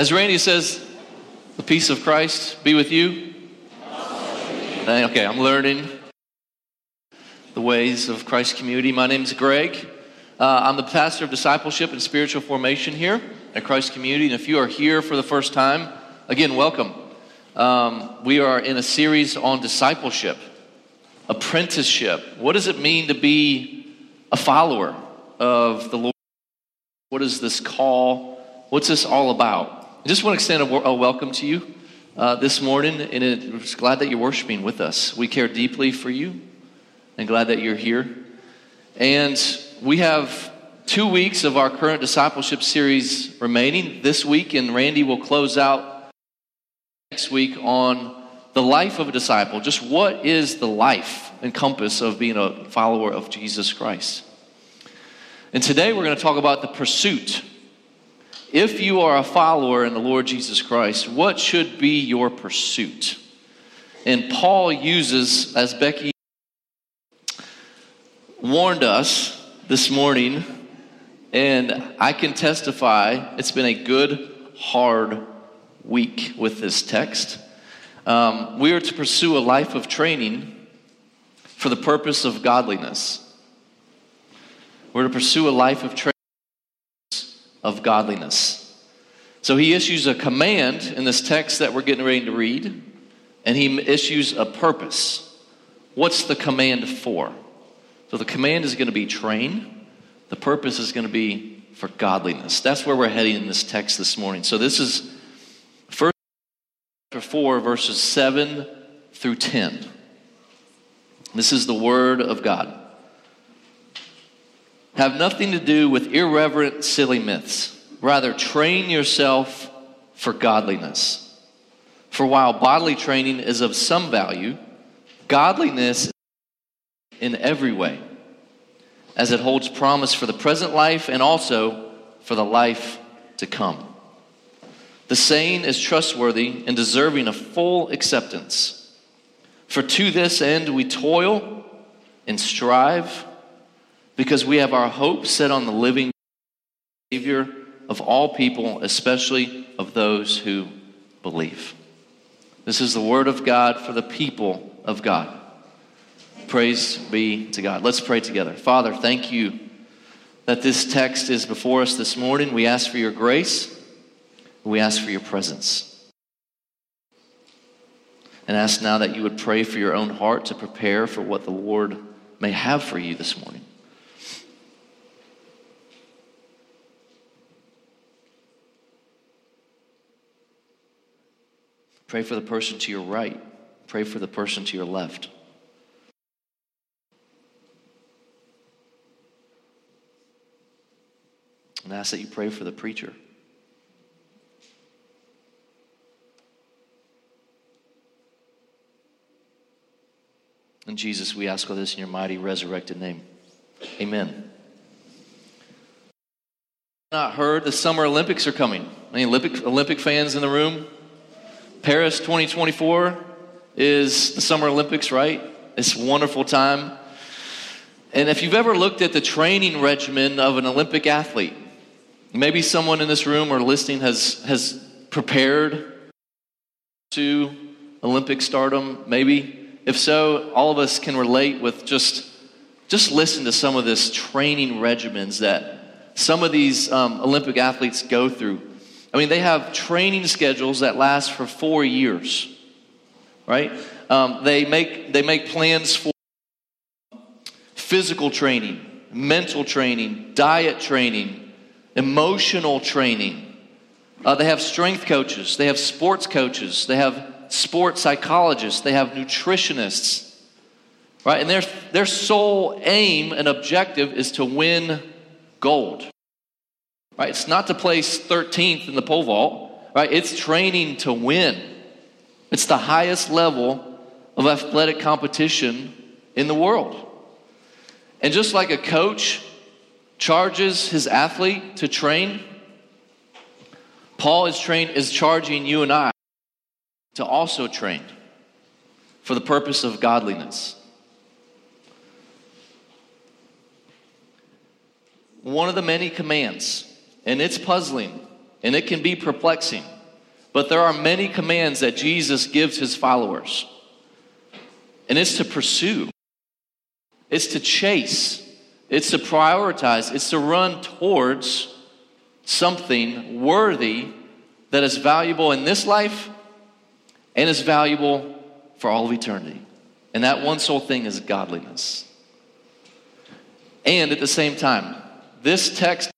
As Randy says, the peace of Christ be with you. Okay, I'm learning the ways of Christ community. My name is Greg. Uh, I'm the pastor of discipleship and spiritual formation here at Christ Community. And if you are here for the first time, again, welcome. Um, we are in a series on discipleship, apprenticeship. What does it mean to be a follower of the Lord? What is this call? What's this all about? I just want to extend a, welcome to you uh, this morning, and it's glad that you're worshiping with us. We care deeply for you, and glad that you're here. And we have two weeks of our current discipleship series remaining this week, and Randy will close out next week on the life of a disciple. Just what is the life and compass of being a follower of Jesus Christ? And today we're going to talk about the pursuit if you are a follower in the Lord Jesus Christ, what should be your pursuit? And Paul uses, as Becky warned us this morning, and I can testify it's been a good, hard week with this text. Um, we are to pursue a life of training for the purpose of godliness. We're to pursue a life of training of godliness. So he issues a command in this text that we're getting ready to read, and he issues a purpose. What's the command for? So the command is going to be train, the purpose is going to be for godliness. That's where we're heading in this text this morning. So this is first chapter 4, verses 7 through 10. This is the word of God have nothing to do with irreverent, silly myths. Rather, train yourself for godliness. For while bodily training is of some value, godliness in every way, as it holds promise for the present life and also for the life to come. The saying is trustworthy and deserving of full acceptance. For to this end we toil and strive because we have our hope set on the living Savior of all people, especially of those who believe. This is the word of God for the people of God. Praise be to God. Let's pray together. Father, thank you that this text is before us this morning. We ask for your grace, we ask for your presence. And ask now that you would pray for your own heart to prepare for what the Lord may have for you this morning. Pray for the person to your right. Pray for the person to your left. And ask that you pray for the preacher. And Jesus, we ask all this in your mighty resurrected name. Amen. Not heard the Summer Olympics are coming. Any Olympic, Olympic fans in the room? Paris 2024 is the Summer Olympics, right? It's a wonderful time. And if you've ever looked at the training regimen of an Olympic athlete, maybe someone in this room or listening has, has prepared to Olympic stardom, maybe. If so, all of us can relate with just, just listen to some of this training regimens that some of these um, Olympic athletes go through. I mean, they have training schedules that last for four years, right? Um, they, make, they make plans for physical training, mental training, diet training, emotional training. Uh, they have strength coaches, they have sports coaches, they have sports psychologists, they have nutritionists, right? And their, their sole aim and objective is to win gold right? It's not to place 13th in the pole vault, right? It's training to win. It's the highest level of athletic competition in the world. And just like a coach charges his athlete to train, Paul is trained is charging you and I to also train for the purpose of godliness. One of the many commands, and it's puzzling and it can be perplexing, but there are many commands that Jesus gives his followers. And it's to pursue, it's to chase, it's to prioritize, it's to run towards something worthy that is valuable in this life and is valuable for all of eternity. And that one sole thing is godliness. And at the same time, this text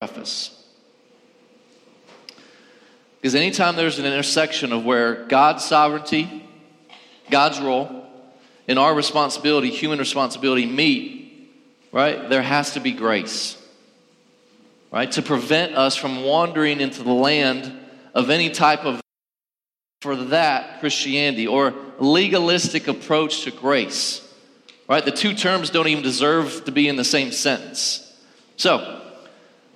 preface. Because anytime there's an intersection of where God's sovereignty, God's role, and our responsibility, human responsibility, meet, right, there has to be grace, right, to prevent us from wandering into the land of any type of, for that, Christianity or legalistic approach to grace, right? The two terms don't even deserve to be in the same sentence. So,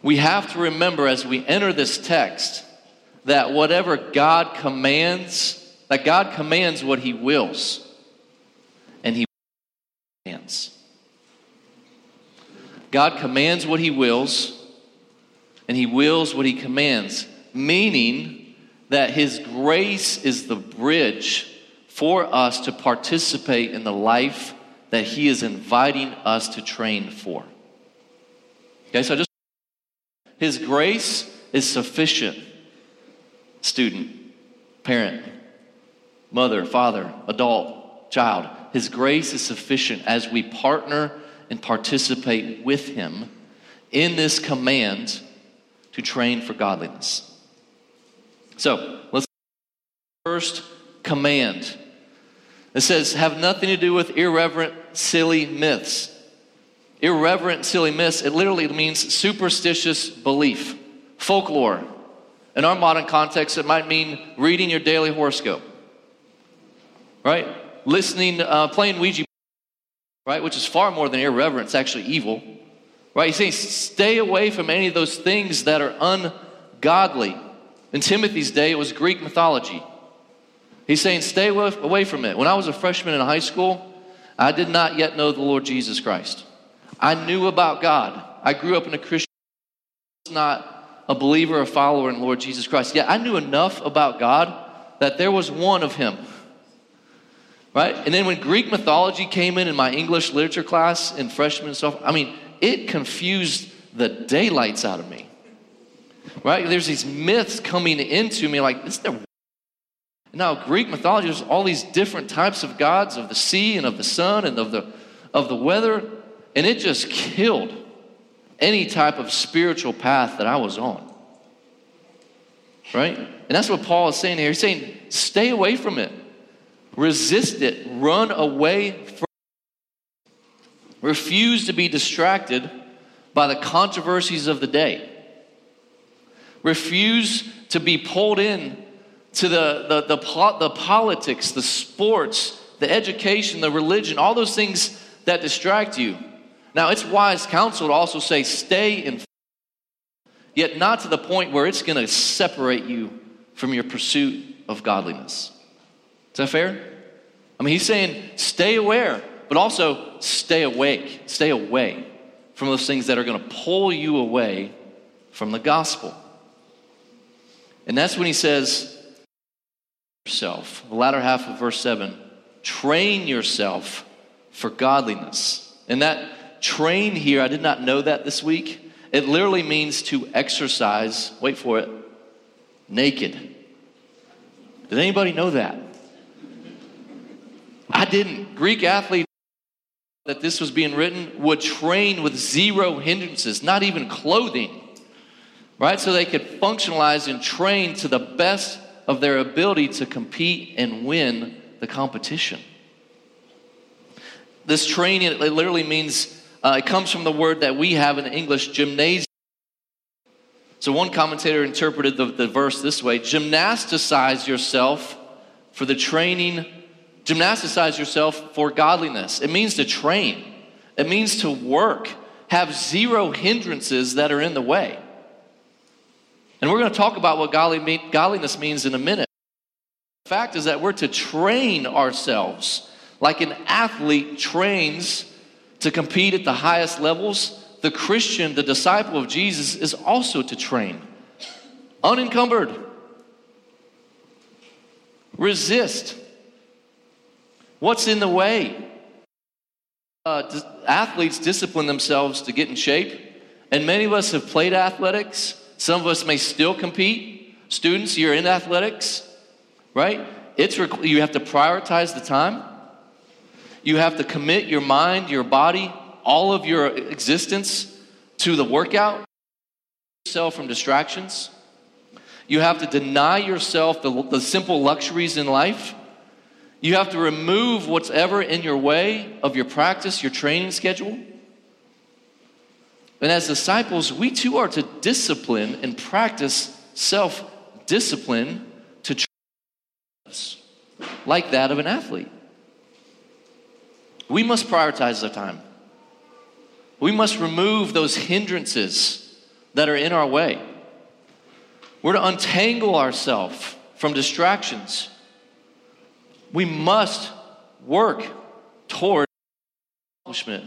we have to remember as we enter this text that whatever God commands, that God commands what He wills, and He commands. God commands what He wills, and He wills what He commands, meaning that His grace is the bridge for us to participate in the life that He is inviting us to train for. Okay, so just His grace is sufficient. Student, parent, mother, father, adult, child. His grace is sufficient as we partner and participate with Him in this command to train for godliness. So, let's first command. It says, have nothing to do with irreverent, silly myths irreverent, silly myths, it literally means superstitious belief, folklore. In our modern context, it might mean reading your daily horoscope, right? Listening, uh, playing Ouija, right? Which is far more than irreverent, it's actually evil, right? He's saying stay away from any of those things that are ungodly. In Timothy's day, it was Greek mythology. He's saying stay away from it. When I was a freshman in high school, I did not yet know the Lord Jesus Christ. I knew about God. I grew up in a Christian, not a believer a follower in Lord Jesus Christ. Yet I knew enough about God that there was one of Him. Right? And then when Greek mythology came in in my English literature class in freshman and stuff, I mean, it confused the daylights out of me. Right? There's these myths coming into me like, is there now, Greek mythology, there's all these different types of gods of the sea and of the sun and of the, of the weather. And it just killed any type of spiritual path that I was on. Right? And that's what Paul is saying here. He's saying, stay away from it, resist it, run away from it. Refuse to be distracted by the controversies of the day. Refuse to be pulled in to the, the, the, the politics, the sports, the education, the religion, all those things that distract you. Now, it's wise counsel to also say, stay in, yet not to the point where it's going to separate you from your pursuit of godliness. Is that fair? I mean, he's saying, stay aware, but also stay awake, stay away from those things that are going to pull you away from the gospel. And that's when he says, yourself, the latter half of verse 7, train yourself for godliness. And that Train here, I did not know that this week. It literally means to exercise, wait for it, naked. Did anybody know that? I didn't. Greek athlete that this was being written would train with zero hindrances, not even clothing, right? So they could functionalize and train to the best of their ability to compete and win the competition. This training, it literally means uh, it comes from the word that we have in English, gymnasium. So one commentator interpreted the, the verse this way gymnasticize yourself for the training, gymnasticize yourself for godliness. It means to train, it means to work, have zero hindrances that are in the way. And we're going to talk about what godliness means in a minute. The fact is that we're to train ourselves like an athlete trains to compete at the highest levels. The Christian, the disciple of Jesus, is also to train unencumbered. Resist. What's in the way? Uh, athletes discipline themselves to get in shape, and many of us have played athletics. Some of us may still compete. Students, you're in athletics, right? It's you have to prioritize the time. You have to commit your mind, your body, all of your existence to the workout. Yourself from distractions. You have to deny yourself the, the simple luxuries in life. You have to remove what's ever in your way of your practice, your training schedule. And as disciples, we too are to discipline and practice self discipline to train like that of an athlete. We must prioritize our time. We must remove those hindrances that are in our way. We're to untangle ourselves from distractions. We must work toward the accomplishment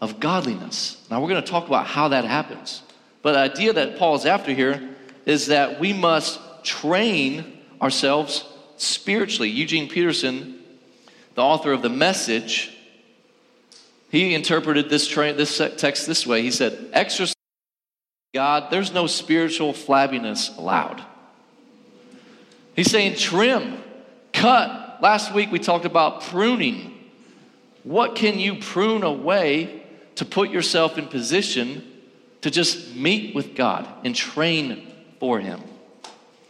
of godliness. Now, we're going to talk about how that happens. But the idea that Paul is after here is that we must train ourselves spiritually. Eugene Peterson, the author of The Message, he interpreted this, tra- this text this way. He said, Exercise God, there's no spiritual flabbiness allowed. He's saying, trim, cut. Last week we talked about pruning. What can you prune away to put yourself in position to just meet with God and train for Him.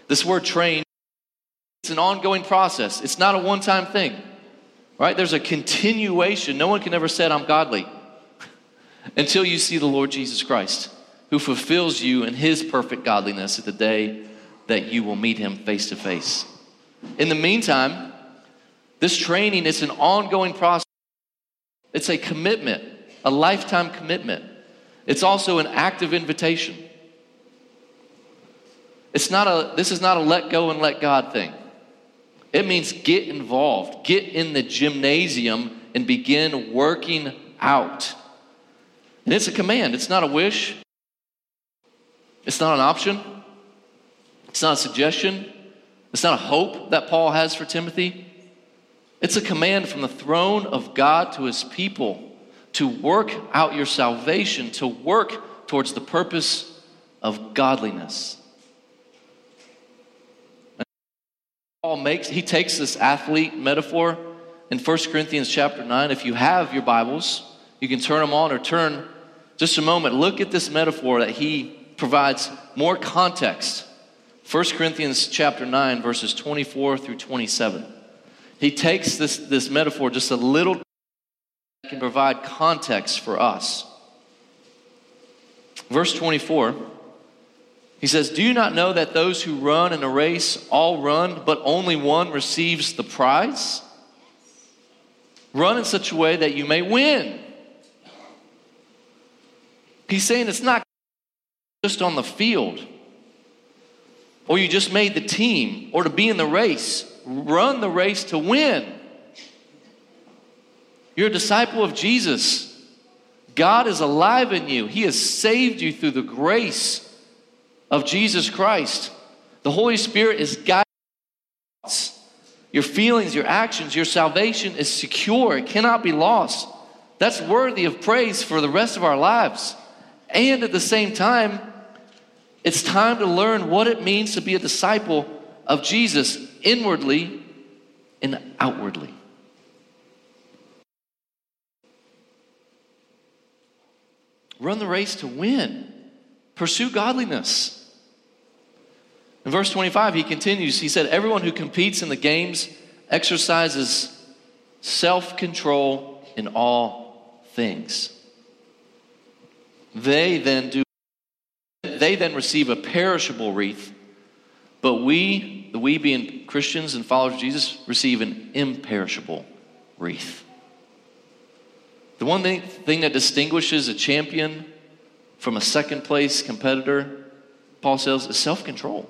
This word train, it's an ongoing process. It's not a one time thing, right? There's a continuation. No one can ever say, I'm godly until you see the Lord Jesus Christ, who fulfills you in His perfect godliness at the day that you will meet Him face to face. In the meantime, this training is an ongoing process. It's a commitment a lifetime commitment. It's also an active invitation. It's not a, this is not a let go and let God thing. It means get involved, get in the gymnasium and begin working out. And it's a command, it's not a wish, it's not an option, it's not a suggestion, it's not a hope that Paul has for Timothy. It's a command from the throne of God to his people to work out your salvation, to work towards the purpose of godliness. And Paul makes he takes this athlete metaphor in 1 Corinthians chapter 9. If you have your Bibles, you can turn them on or turn just a moment. Look at this metaphor that he provides more context. 1 Corinthians chapter 9 verses 24 through 27. He takes this, this metaphor just a little can provide context for us. Verse 24, he says, Do you not know that those who run in a race all run, but only one receives the prize? Run in such a way that you may win. He's saying it's not just on the field, or you just made the team, or to be in the race. Run the race to win. You're a disciple of Jesus. God is alive in you. He has saved you through the grace of Jesus Christ. The Holy Spirit is guiding your feelings, your actions, your salvation is secure. It cannot be lost. That's worthy of praise for the rest of our lives. And at the same time, it's time to learn what it means to be a disciple of Jesus inwardly and outwardly. Run the race to win. Pursue godliness. In verse 25, he continues, he said, Everyone who competes in the games exercises self control in all things. They then do they then receive a perishable wreath, but we, the we being Christians and followers of Jesus, receive an imperishable wreath. The one thing, thing that distinguishes a champion from a second place competitor, Paul says, is self control.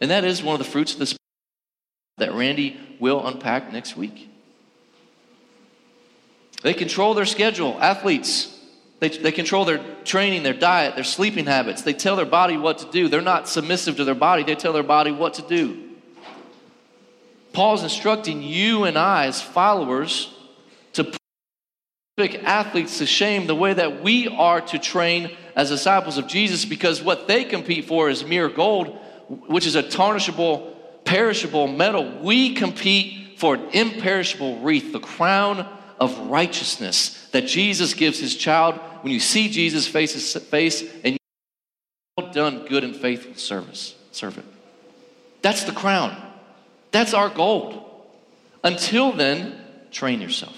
And that is one of the fruits of the Spirit that Randy will unpack next week. They control their schedule, athletes. They, they control their training, their diet, their sleeping habits. They tell their body what to do. They're not submissive to their body, they tell their body what to do. Paul's instructing you and I, as followers, to put athletes to shame the way that we are to train as disciples of Jesus because what they compete for is mere gold, which is a tarnishable, perishable metal. We compete for an imperishable wreath, the crown of righteousness that Jesus gives his child when you see Jesus face his face and well done good and faithful service servant. That's the crown. That's our gold. Until then, train yourself.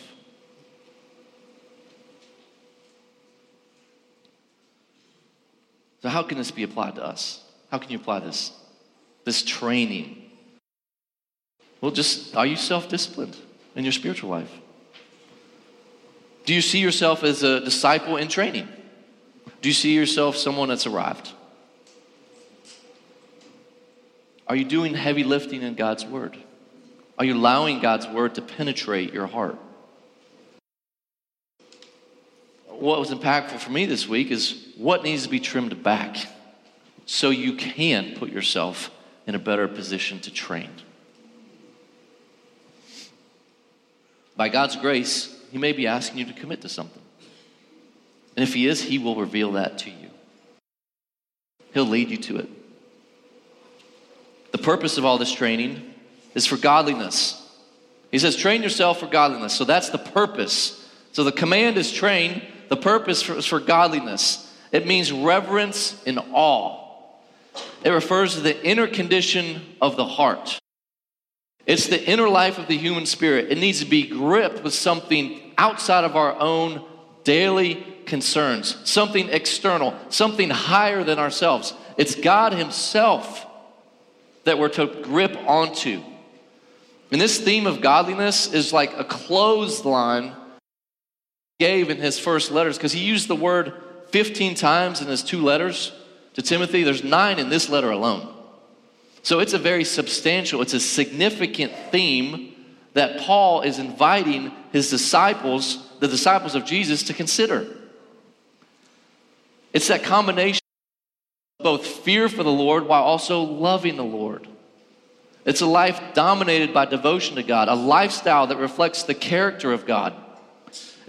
So how can this be applied to us? How can you apply this? This training. Well, just are you self-disciplined in your spiritual life? Do you see yourself as a disciple in training? Do you see yourself someone that's arrived? Are you doing heavy lifting in God's Word? Are you allowing God's Word to penetrate your heart? What was impactful for me this week is what needs to be trimmed back so you can put yourself in a better position to train. By God's grace, he may be asking you to commit to something. And if He is, He will reveal that to you. He'll lead you to it. The purpose of all this training is for godliness. He says, train yourself for godliness. So that's the purpose. So the command is train, the purpose is for godliness. It means reverence and awe. It refers to the inner condition of the heart. It's the inner life of the human spirit. It needs to be gripped with something outside of our own daily concerns, something external, something higher than ourselves. It's God Himself that we're to grip onto. And this theme of godliness is like a clothesline gave in his first letters because he used the word 15 times in his two letters to Timothy. There's nine in this letter alone. So it's a very substantial, it's a significant theme that Paul is inviting his disciples, the disciples of Jesus, to consider. It's that combination of both fear for the Lord while also loving the Lord. It's a life dominated by devotion to God, a lifestyle that reflects the character of God.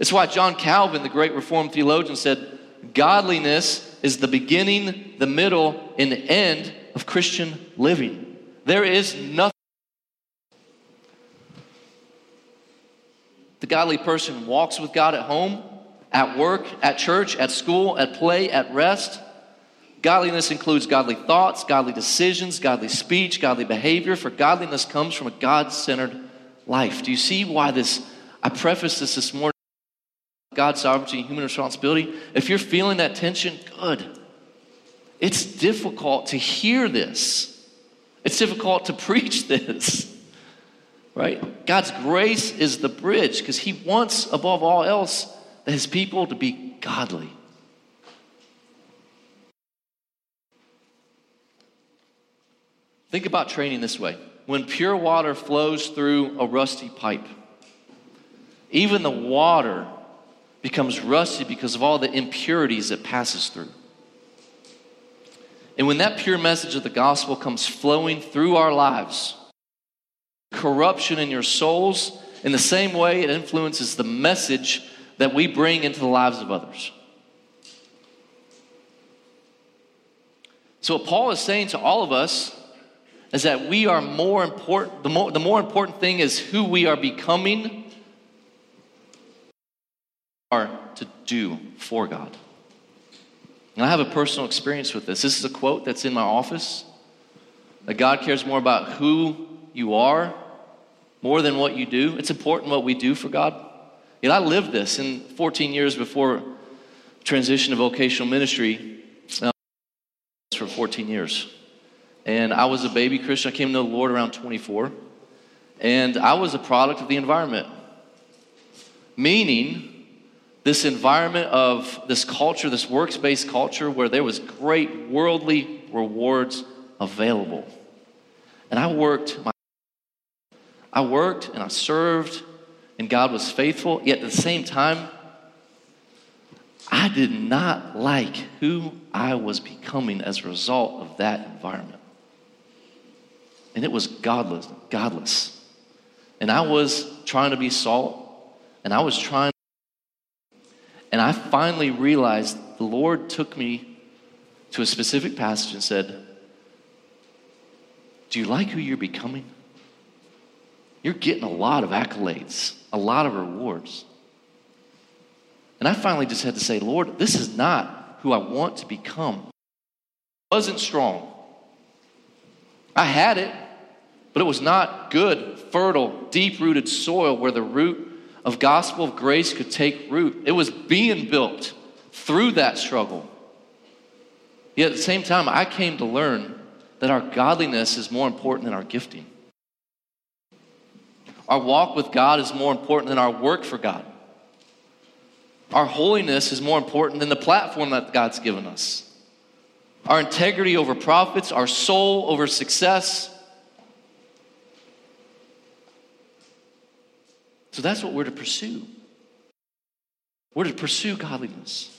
It's why John Calvin, the great Reformed theologian, said, Godliness is the beginning, the middle, and the end of Christian living. There is nothing. The godly person walks with God at home, at work, at church, at school, at play, at rest. Godliness includes godly thoughts, godly decisions, godly speech, godly behavior, for godliness comes from a God centered life. Do you see why this? I preface this this morning God's sovereignty and human responsibility. If you're feeling that tension, good. It's difficult to hear this. It's difficult to preach this. Right? God's grace is the bridge because He wants, above all else, His people to be godly. Think about training this way when pure water flows through a rusty pipe, even the water becomes rusty because of all the impurities it passes through. And when that pure message of the gospel comes flowing through our lives, corruption in your souls, in the same way it influences the message that we bring into the lives of others. So, what Paul is saying to all of us is that we are more important, the more, the more important thing is who we are becoming are to do for God. And I have a personal experience with this. This is a quote that's in my office that God cares more about who you are more than what you do. It's important what we do for God. Yet I lived this in 14 years before transition to vocational ministry. Uh, for 14 years. And I was a baby Christian. I came to the Lord around 24. And I was a product of the environment. Meaning, this environment of this culture, this works based culture where there was great worldly rewards available. And I worked my I worked and I served and God was faithful, yet at the same time, I did not like who I was becoming as a result of that environment. And it was godless, godless. And I was trying to be salt, and I was trying and I finally realized the Lord took me to a specific passage and said, Do you like who you're becoming? You're getting a lot of accolades, a lot of rewards. And I finally just had to say, Lord, this is not who I want to become. Wasn't strong. I had it, but it was not good, fertile, deep rooted soil where the root of gospel of grace could take root. It was being built through that struggle. Yet at the same time, I came to learn that our godliness is more important than our gifting. Our walk with God is more important than our work for God. Our holiness is more important than the platform that God's given us. Our integrity over profits, our soul over success. So that's what we're to pursue. We're to pursue godliness,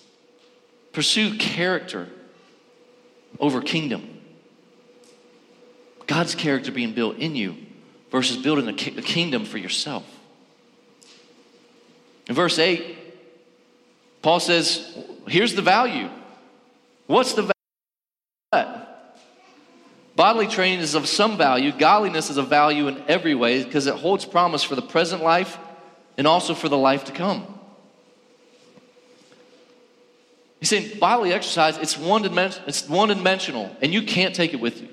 pursue character over kingdom. God's character being built in you versus building a, ki- a kingdom for yourself. In verse 8, Paul says, here's the value. What's the value? Bodily training is of some value. Godliness is of value in every way because it holds promise for the present life and also for the life to come. He's saying bodily exercise, it's one, dimension, it's one dimensional, and you can't take it with you.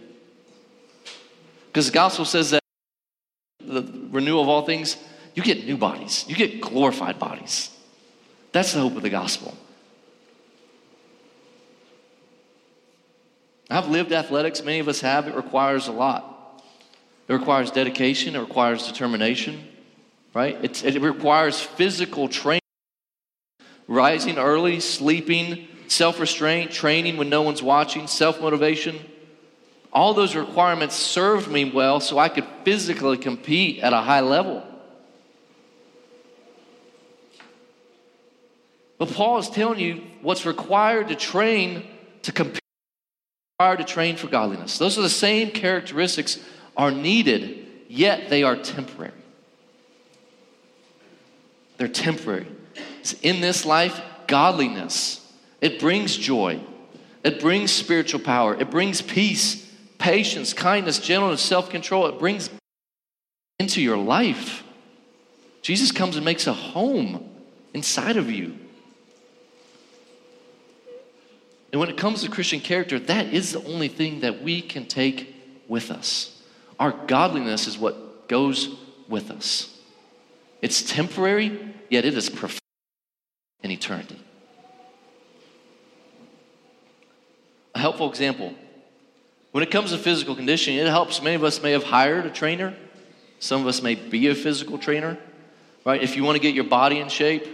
Because the gospel says that the renewal of all things, you get new bodies, you get glorified bodies. That's the hope of the gospel. I've lived athletics, many of us have. It requires a lot. It requires dedication, it requires determination, right? It, it requires physical training, rising early, sleeping, self restraint, training when no one's watching, self motivation. All those requirements served me well so I could physically compete at a high level. But Paul is telling you what's required to train to compete, required to train for godliness. Those are the same characteristics are needed, yet they are temporary. They're temporary. It's in this life, godliness. It brings joy. It brings spiritual power. It brings peace, patience, kindness, gentleness, self control. It brings into your life. Jesus comes and makes a home inside of you. And when it comes to Christian character, that is the only thing that we can take with us. Our godliness is what goes with us. It's temporary, yet it is perfect in eternity. A helpful example. When it comes to physical conditioning, it helps. Many of us may have hired a trainer. Some of us may be a physical trainer, right? If you want to get your body in shape,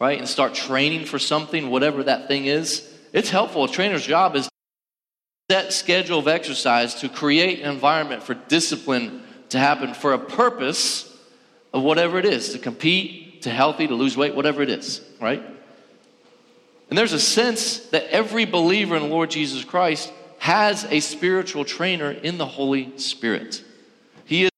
right, and start training for something, whatever that thing is, it's helpful. A trainer's job is set schedule of exercise to create an environment for discipline to happen for a purpose of whatever it is to compete, to healthy, to lose weight, whatever it is, right? And there's a sense that every believer in Lord Jesus Christ has a spiritual trainer in the Holy Spirit. He is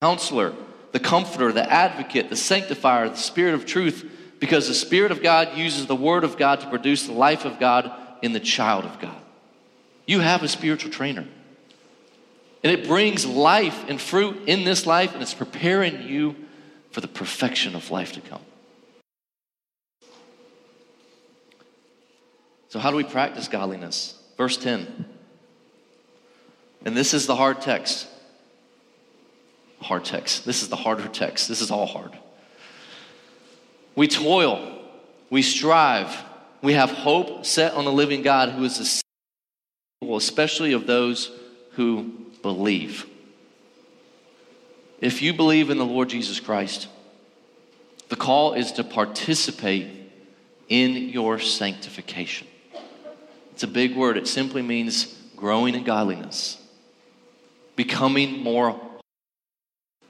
the counselor, the comforter, the advocate, the sanctifier, the spirit of truth because the Spirit of God uses the Word of God to produce the life of God in the child of God. You have a spiritual trainer. And it brings life and fruit in this life, and it's preparing you for the perfection of life to come. So, how do we practice godliness? Verse 10. And this is the hard text. Hard text. This is the harder text. This is all hard. We toil, we strive, we have hope set on the living God who is the especially of those who believe. If you believe in the Lord Jesus Christ, the call is to participate in your sanctification. It's a big word. It simply means growing in godliness, becoming more.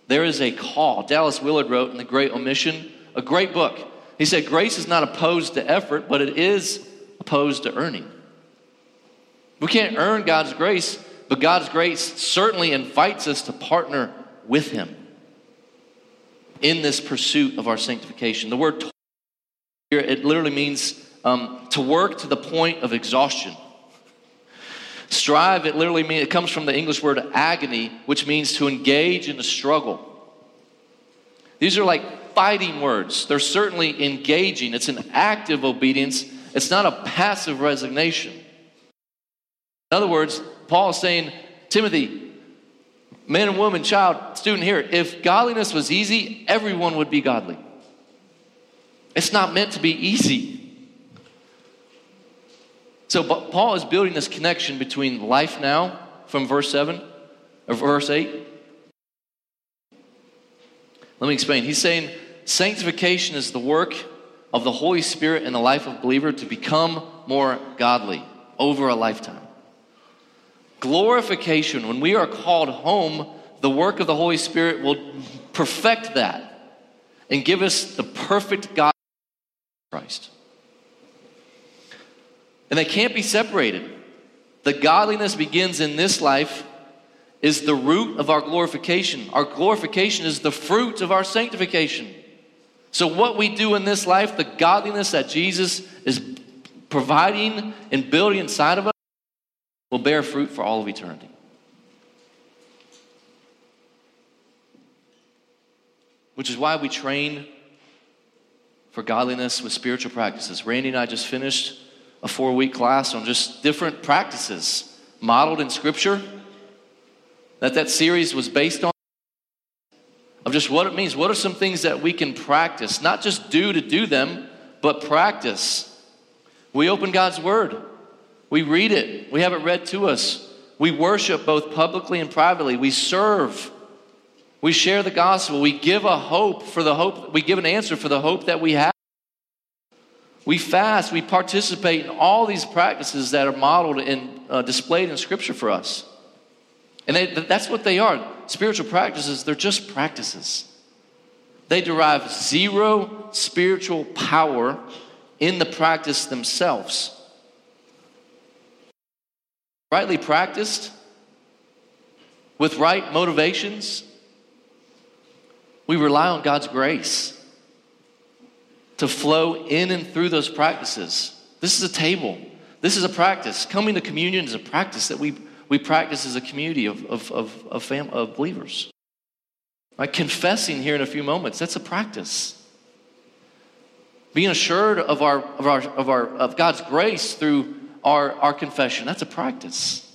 There is a call. Dallas Willard wrote in The Great Omission, a great book. He said, Grace is not opposed to effort, but it is opposed to earning. We can't earn God's grace, but God's grace certainly invites us to partner with Him in this pursuit of our sanctification. The word here, it literally means um, to work to the point of exhaustion. Strive, it literally means, it comes from the English word agony, which means to engage in a struggle. These are like fighting words. They're certainly engaging. It's an active obedience, it's not a passive resignation. In other words, Paul is saying, Timothy, man and woman, child, student here, if godliness was easy, everyone would be godly. It's not meant to be easy. So Paul is building this connection between life now from verse 7 or verse 8. Let me explain. He's saying sanctification is the work of the Holy Spirit in the life of believer to become more godly over a lifetime. Glorification, when we are called home, the work of the Holy Spirit will perfect that and give us the perfect God Christ. And they can't be separated. The godliness begins in this life is the root of our glorification. Our glorification is the fruit of our sanctification. So, what we do in this life, the godliness that Jesus is providing and building inside of us, will bear fruit for all of eternity. Which is why we train for godliness with spiritual practices. Randy and I just finished a four week class on just different practices modeled in Scripture that that series was based on of just what it means. What are some things that we can practice? Not just do to do them, but practice. We open God's Word, we read it, we have it read to us. We worship both publicly and privately. We serve. We share the gospel. We give a hope for the hope, we give an answer for the hope that we have. We fast, we participate in all these practices that are modeled and uh, displayed in Scripture for us. And they, that's what they are. Spiritual practices, they're just practices. They derive zero spiritual power in the practice themselves. Rightly practiced, with right motivations, we rely on God's grace to flow in and through those practices. This is a table. This is a practice. Coming to communion is a practice that we, we practice as a community of, of, of, of, fam- of believers. Right? Confessing here in a few moments, that's a practice. Being assured of, our, of, our, of, our, of God's grace through our, our confession, that's a practice.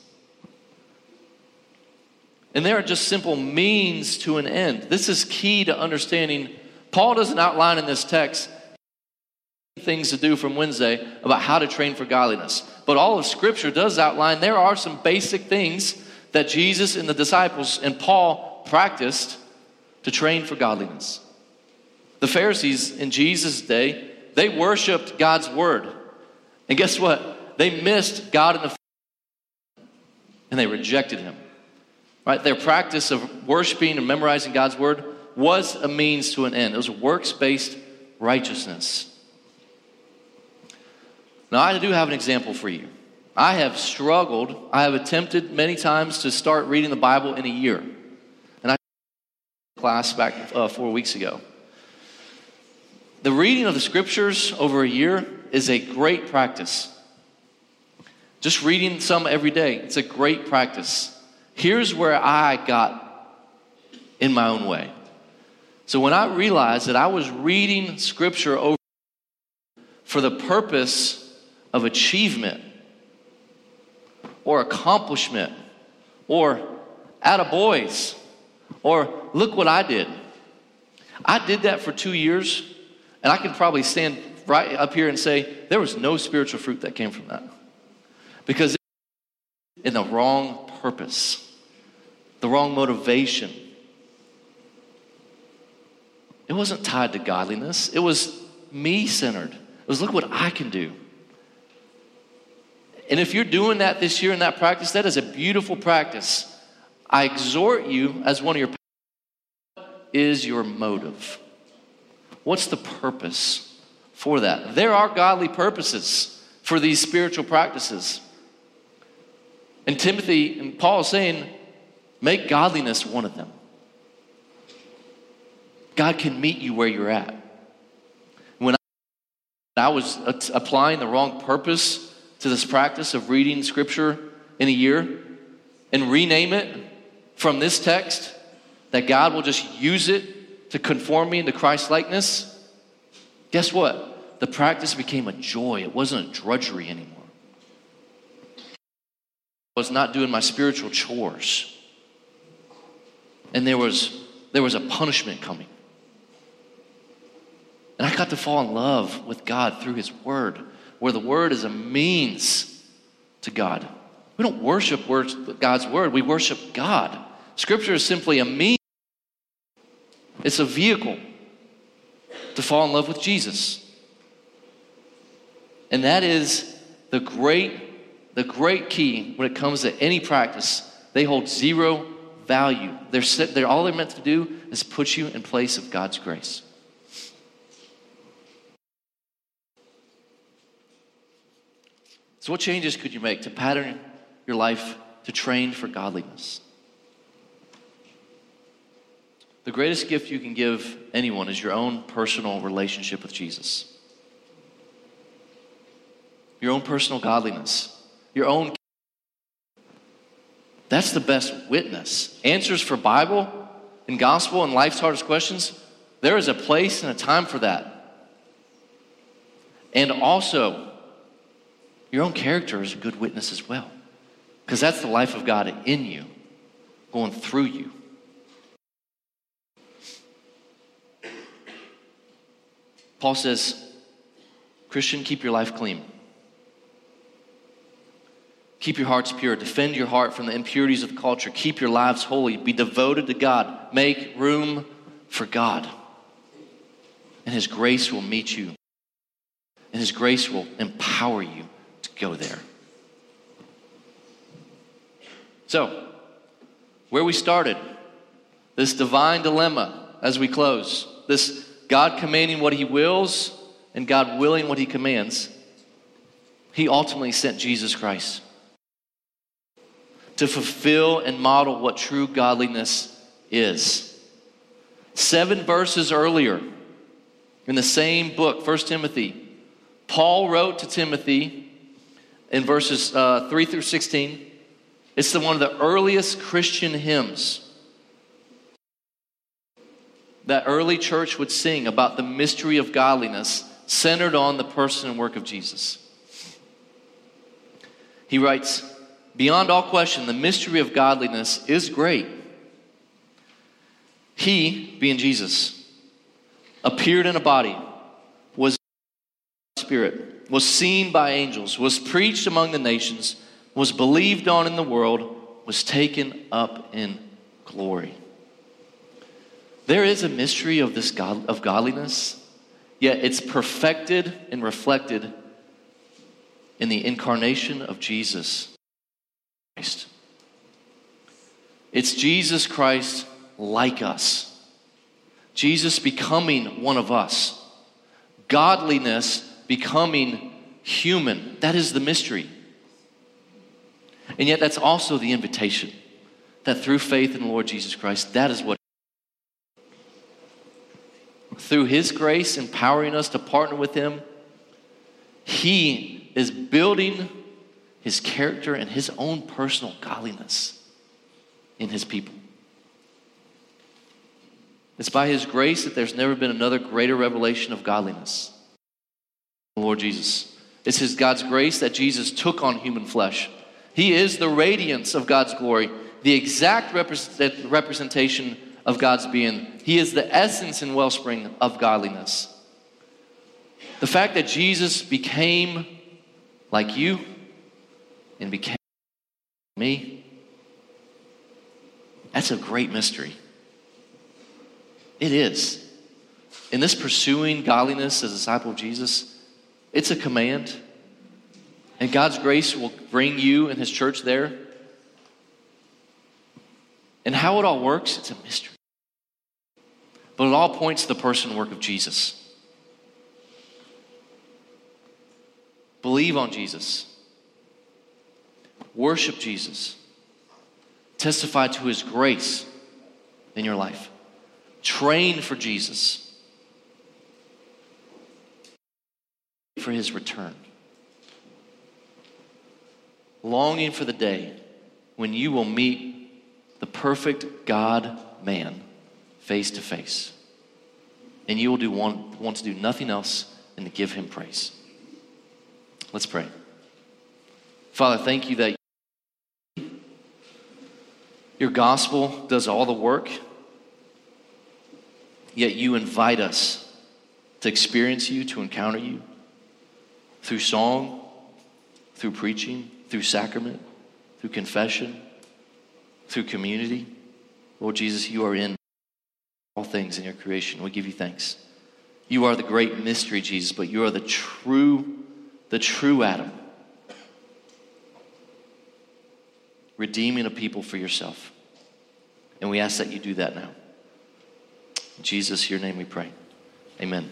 And they are just simple means to an end. This is key to understanding. Paul doesn't outline in this text things to do from Wednesday about how to train for godliness. But all of Scripture does outline there are some basic things that Jesus and the disciples and Paul practiced to train for godliness. The Pharisees in Jesus' day, they worshiped God's word. And guess what? They missed God in the and they rejected him. Right? Their practice of worshiping and memorizing God's word was a means to an end. It was works-based righteousness. Now, I do have an example for you. I have struggled, I have attempted many times to start reading the Bible in a year. And I class back uh, four weeks ago. The reading of the scriptures over a year is a great practice. Just reading some every day, it's a great practice. Here's where I got in my own way. So when I realized that I was reading scripture over for the purpose of achievement or accomplishment or at a boys, or look what I did. I did that for two years, and I can probably stand right up here and say there was no spiritual fruit that came from that. Because in the wrong purpose, the wrong motivation. It wasn't tied to godliness, it was me centered. It was look what I can do. And if you're doing that this year in that practice, that is a beautiful practice. I exhort you as one of your is your motive? What's the purpose for that? There are godly purposes for these spiritual practices. And Timothy and Paul saying, make godliness one of them. God can meet you where you're at. When I was applying the wrong purpose to this practice of reading scripture in a year and rename it from this text, that God will just use it to conform me into Christ likeness, guess what? The practice became a joy. It wasn't a drudgery anymore. I was not doing my spiritual chores. And there was, there was a punishment coming. And I got to fall in love with God through His Word, where the Word is a means to God. We don't worship God's Word, we worship God. Scripture is simply a means, it's a vehicle to fall in love with Jesus. And that is the great, the great key when it comes to any practice. They hold zero value. They're, they're all they're meant to do is put you in place of God's grace. So, what changes could you make to pattern your life to train for godliness? The greatest gift you can give anyone is your own personal relationship with Jesus. Your own personal godliness. Your own. That's the best witness. Answers for Bible and gospel and life's hardest questions, there is a place and a time for that. And also, your own character is a good witness as well. Because that's the life of God in you, going through you. Paul says, Christian, keep your life clean. Keep your hearts pure. Defend your heart from the impurities of culture. Keep your lives holy. Be devoted to God. Make room for God. And His grace will meet you. And His grace will empower you go there. So, where we started, this divine dilemma as we close, this God commanding what he wills and God willing what he commands, he ultimately sent Jesus Christ to fulfill and model what true godliness is. Seven verses earlier, in the same book, 1 Timothy, Paul wrote to Timothy in verses uh, 3 through 16. It's the, one of the earliest Christian hymns that early church would sing about the mystery of godliness centered on the person and work of Jesus. He writes, Beyond all question, the mystery of godliness is great. He, being Jesus, appeared in a body, was spirit, was seen by angels, was preached among the nations, was believed on in the world, was taken up in glory. There is a mystery of this God, of godliness, yet it's perfected and reflected in the incarnation of Jesus Christ. It's Jesus Christ like us. Jesus becoming one of us. Godliness becoming human. That is the mystery. And yet, that's also the invitation that through faith in the Lord Jesus Christ, that is what through His grace, empowering us to partner with Him, He is building His character and His own personal godliness in His people. It's by His grace that there's never been another greater revelation of godliness. Lord Jesus. It's His God's grace that Jesus took on human flesh. He is the radiance of God's glory, the exact representation of God's being. He is the essence and wellspring of godliness. The fact that Jesus became like you and became me. That's a great mystery. It is. In this pursuing godliness as a disciple of Jesus, it's a command. And God's grace will bring you and His church there. And how it all works, it's a mystery. But it all points to the person work of Jesus. Believe on Jesus. Worship Jesus. Testify to his grace in your life. Train for Jesus. For his return. Longing for the day when you will meet the perfect God man face to face. And you will do want, want to do nothing else than to give him praise. Let's pray. Father, thank you that your gospel does all the work, yet you invite us to experience you, to encounter you through song, through preaching, through sacrament, through confession, through community. Lord Jesus, you are in all things in your creation. We give you thanks. You are the great mystery, Jesus, but you are the true, the true Adam. redeeming a people for yourself. And we ask that you do that now. In Jesus, your name we pray. Amen.